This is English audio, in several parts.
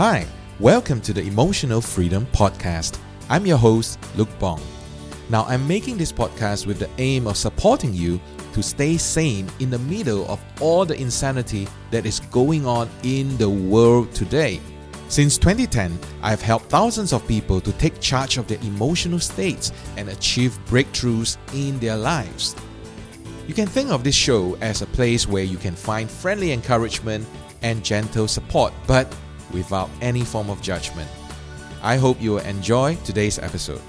Hi, welcome to the Emotional Freedom Podcast. I'm your host, Luke Bong. Now, I'm making this podcast with the aim of supporting you to stay sane in the middle of all the insanity that is going on in the world today. Since 2010, I've helped thousands of people to take charge of their emotional states and achieve breakthroughs in their lives. You can think of this show as a place where you can find friendly encouragement and gentle support, but without any form of judgment. I hope you will enjoy today's episode.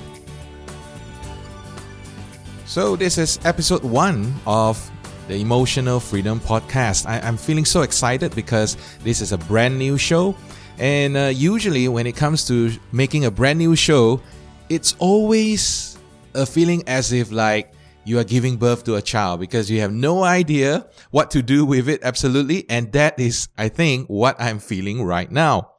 So, this is episode one of the Emotional Freedom Podcast. I, am feeling so excited because this is a brand new show. And uh, usually, when it comes to making a brand new show, it's always a feeling as if like you are giving birth to a child because you have no idea what to do with it absolutely. And that is, I think, what I'm feeling right now.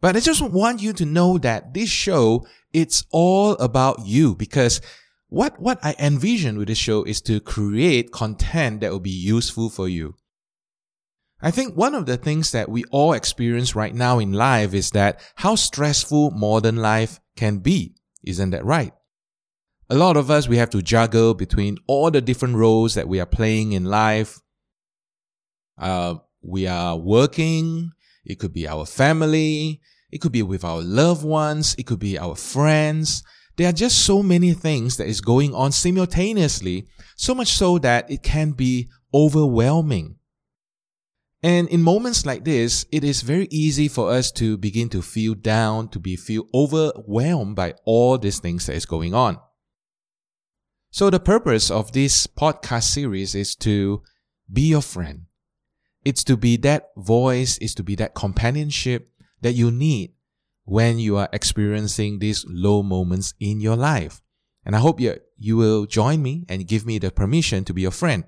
But I just want you to know that this show, it's all about you because what, what I envision with this show is to create content that will be useful for you. I think one of the things that we all experience right now in life is that how stressful modern life can be. Isn't that right? A lot of us, we have to juggle between all the different roles that we are playing in life. Uh, we are working. It could be our family. It could be with our loved ones. It could be our friends. There are just so many things that is going on simultaneously, so much so that it can be overwhelming. And in moments like this, it is very easy for us to begin to feel down, to be feel overwhelmed by all these things that is going on. So the purpose of this podcast series is to be your friend. It's to be that voice, is to be that companionship that you need when you are experiencing these low moments in your life. And I hope you, you will join me and give me the permission to be your friend.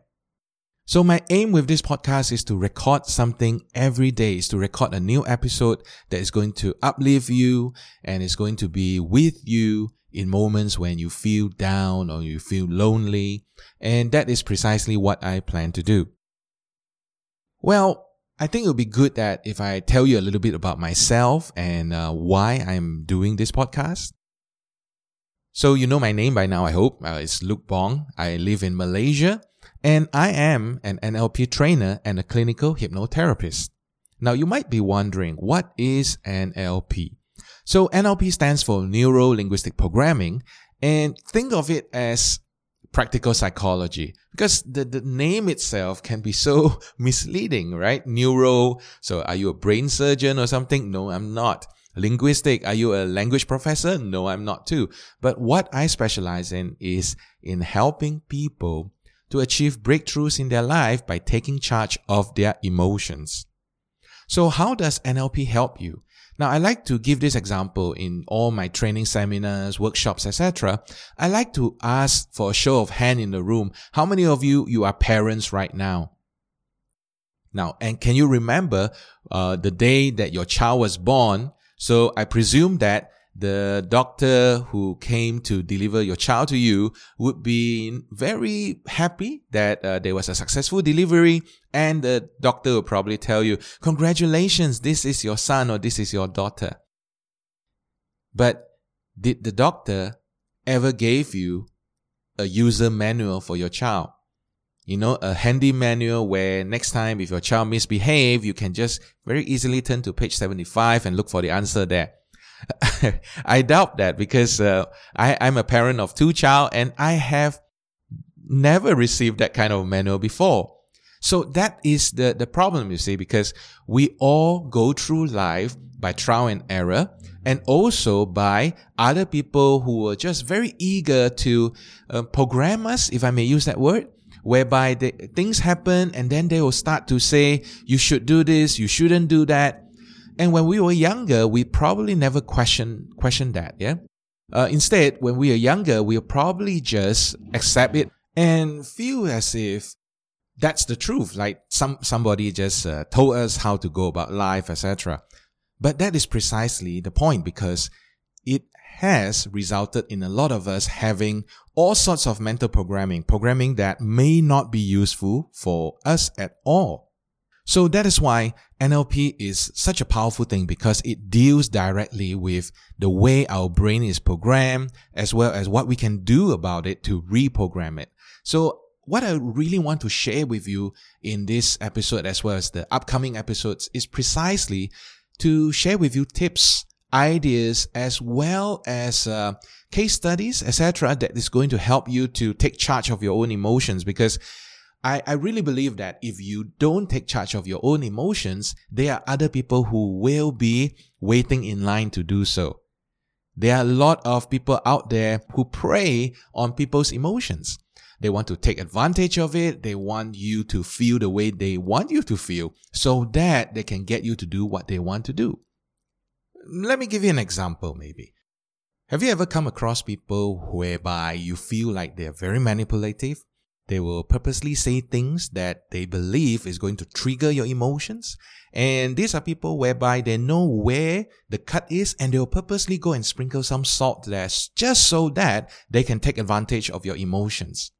So my aim with this podcast is to record something every day, is to record a new episode that is going to uplift you and is going to be with you in moments when you feel down or you feel lonely. And that is precisely what I plan to do. Well, I think it would be good that if I tell you a little bit about myself and uh, why I'm doing this podcast. So you know my name by now, I hope. Uh, it's Luke Bong. I live in Malaysia and I am an NLP trainer and a clinical hypnotherapist. Now you might be wondering, what is NLP? So NLP stands for Neuro Linguistic Programming and think of it as practical psychology because the, the name itself can be so misleading, right? Neuro. So are you a brain surgeon or something? No, I'm not. Linguistic. Are you a language professor? No, I'm not too. But what I specialize in is in helping people to achieve breakthroughs in their life by taking charge of their emotions. So how does NLP help you? Now, I like to give this example in all my training seminars, workshops, etc. I like to ask for a show of hand in the room. How many of you, you are parents right now? Now, and can you remember uh, the day that your child was born? So I presume that the doctor who came to deliver your child to you would be very happy that uh, there was a successful delivery and the doctor will probably tell you congratulations this is your son or this is your daughter. But did the doctor ever gave you a user manual for your child? You know a handy manual where next time if your child misbehave you can just very easily turn to page 75 and look for the answer there I doubt that because uh, I, I'm a parent of two child and I have never received that kind of manual before. So that is the, the problem, you see, because we all go through life by trial and error and also by other people who are just very eager to uh, program us, if I may use that word, whereby the, things happen and then they will start to say, you should do this, you shouldn't do that. And when we were younger, we probably never question question that. Yeah. Uh, instead, when we are younger, we'll probably just accept it and feel as if that's the truth. Like some somebody just uh, told us how to go about life, etc. But that is precisely the point because it has resulted in a lot of us having all sorts of mental programming, programming that may not be useful for us at all. So that is why NLP is such a powerful thing because it deals directly with the way our brain is programmed as well as what we can do about it to reprogram it. So what I really want to share with you in this episode as well as the upcoming episodes is precisely to share with you tips, ideas, as well as uh, case studies, etc., that is going to help you to take charge of your own emotions because I, I really believe that if you don't take charge of your own emotions, there are other people who will be waiting in line to do so. There are a lot of people out there who prey on people's emotions. They want to take advantage of it. They want you to feel the way they want you to feel so that they can get you to do what they want to do. Let me give you an example, maybe. Have you ever come across people whereby you feel like they're very manipulative? They will purposely say things that they believe is going to trigger your emotions. And these are people whereby they know where the cut is and they'll purposely go and sprinkle some salt there just so that they can take advantage of your emotions.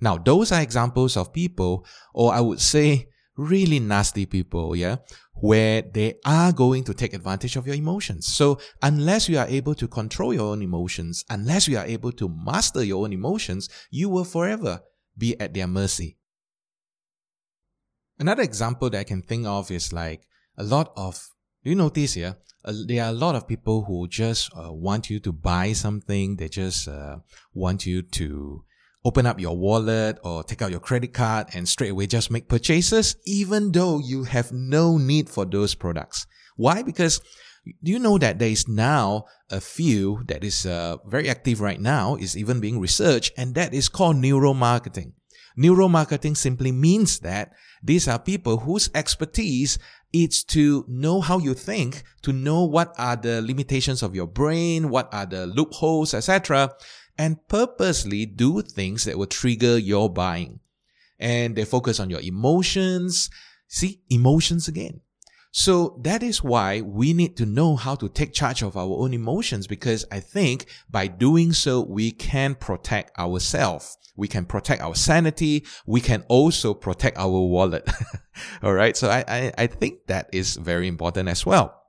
Now, those are examples of people, or I would say really nasty people, yeah, where they are going to take advantage of your emotions. So unless you are able to control your own emotions, unless you are able to master your own emotions, you will forever be at their mercy. Another example that I can think of is like a lot of, do you notice here? Uh, there are a lot of people who just uh, want you to buy something. They just uh, want you to open up your wallet or take out your credit card and straight away just make purchases, even though you have no need for those products. Why? Because do you know that there is now a field that is uh, very active right now, is even being researched, and that is called neuromarketing. Neuromarketing simply means that these are people whose expertise is to know how you think, to know what are the limitations of your brain, what are the loopholes, etc., and purposely do things that will trigger your buying. And they focus on your emotions. See, emotions again. So that is why we need to know how to take charge of our own emotions because I think by doing so, we can protect ourselves. We can protect our sanity. We can also protect our wallet. All right. So I, I, I think that is very important as well.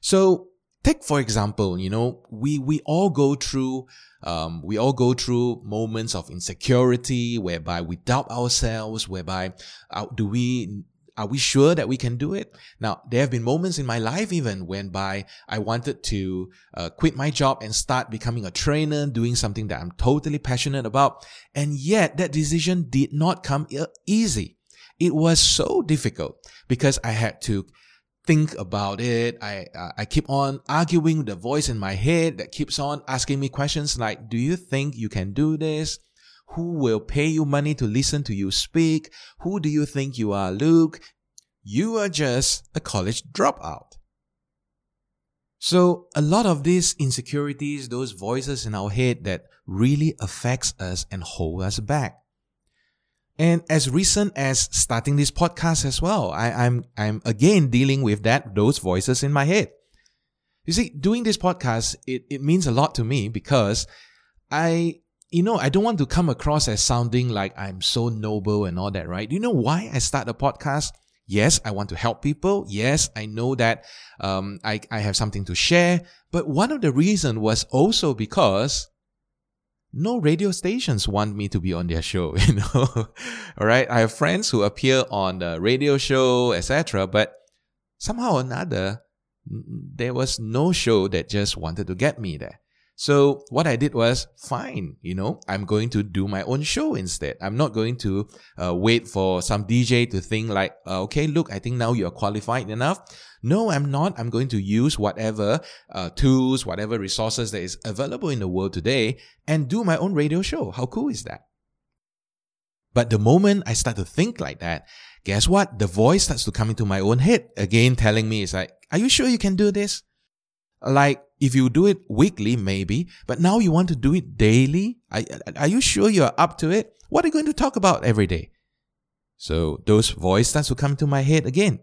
So take for example, you know, we, we all go through, um, we all go through moments of insecurity whereby we doubt ourselves, whereby uh, do we are we sure that we can do it? Now, there have been moments in my life even when by I wanted to uh, quit my job and start becoming a trainer, doing something that I'm totally passionate about. And yet that decision did not come easy. It was so difficult because I had to think about it. I, I keep on arguing with the voice in my head that keeps on asking me questions like, do you think you can do this? Who will pay you money to listen to you speak? Who do you think you are, Luke? You are just a college dropout. So a lot of these insecurities, those voices in our head that really affects us and hold us back. And as recent as starting this podcast as well, I, I'm I'm again dealing with that those voices in my head. You see, doing this podcast, it, it means a lot to me because I you know, I don't want to come across as sounding like I'm so noble and all that, right? Do you know why I start a podcast? Yes, I want to help people. Yes, I know that um, I, I have something to share. But one of the reasons was also because no radio stations want me to be on their show, you know. All right. I have friends who appear on the radio show, etc. But somehow or another, there was no show that just wanted to get me there. So what I did was fine, you know, I'm going to do my own show instead. I'm not going to uh, wait for some DJ to think like, uh, okay, look, I think now you're qualified enough. No, I'm not. I'm going to use whatever uh, tools, whatever resources that is available in the world today and do my own radio show. How cool is that? But the moment I start to think like that, guess what? The voice starts to come into my own head again, telling me, it's like, are you sure you can do this? Like, if you do it weekly, maybe, but now you want to do it daily? Are, are you sure you're up to it? What are you going to talk about every day? So those voice starts to come to my head again.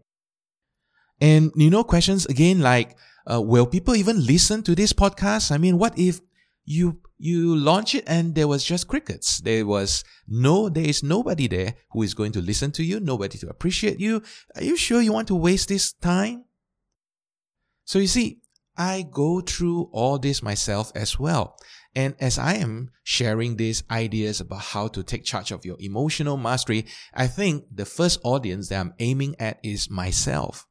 And you know, questions again like, uh, will people even listen to this podcast? I mean, what if you you launch it and there was just crickets. There was no, there is nobody there who is going to listen to you, nobody to appreciate you. Are you sure you want to waste this time? So you see, I go through all this myself as well. And as I am sharing these ideas about how to take charge of your emotional mastery, I think the first audience that I'm aiming at is myself.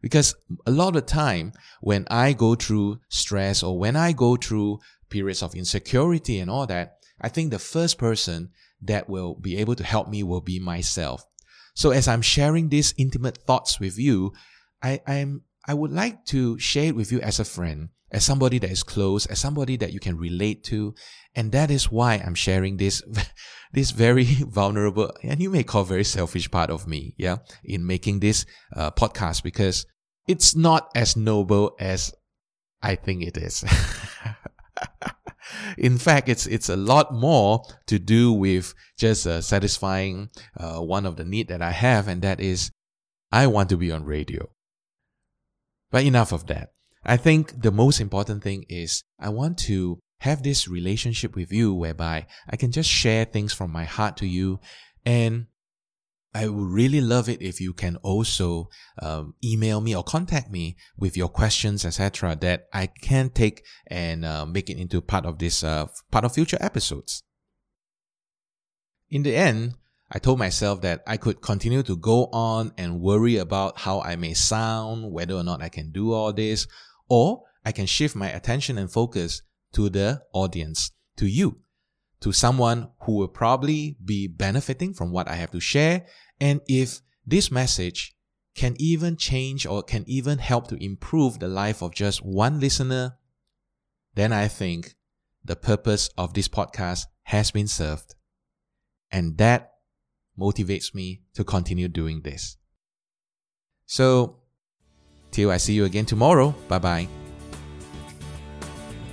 Because a lot of time when I go through stress or when I go through periods of insecurity and all that, I think the first person that will be able to help me will be myself. So as I'm sharing these intimate thoughts with you, I, I'm I would like to share it with you as a friend, as somebody that is close, as somebody that you can relate to. And that is why I'm sharing this, this very vulnerable, and you may call very selfish part of me, yeah, in making this uh, podcast because it's not as noble as I think it is. in fact, it's it's a lot more to do with just uh, satisfying uh, one of the need that I have, and that is I want to be on radio. But enough of that. I think the most important thing is I want to have this relationship with you whereby I can just share things from my heart to you. And I would really love it if you can also um, email me or contact me with your questions, etc., that I can take and uh, make it into part of this uh, part of future episodes. In the end, I told myself that I could continue to go on and worry about how I may sound, whether or not I can do all this, or I can shift my attention and focus to the audience, to you, to someone who will probably be benefiting from what I have to share. And if this message can even change or can even help to improve the life of just one listener, then I think the purpose of this podcast has been served. And that motivates me to continue doing this. So, till I see you again tomorrow, bye bye.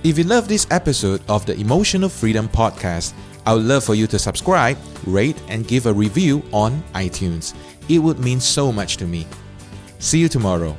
If you love this episode of the Emotional Freedom Podcast, I would love for you to subscribe, rate, and give a review on iTunes. It would mean so much to me. See you tomorrow.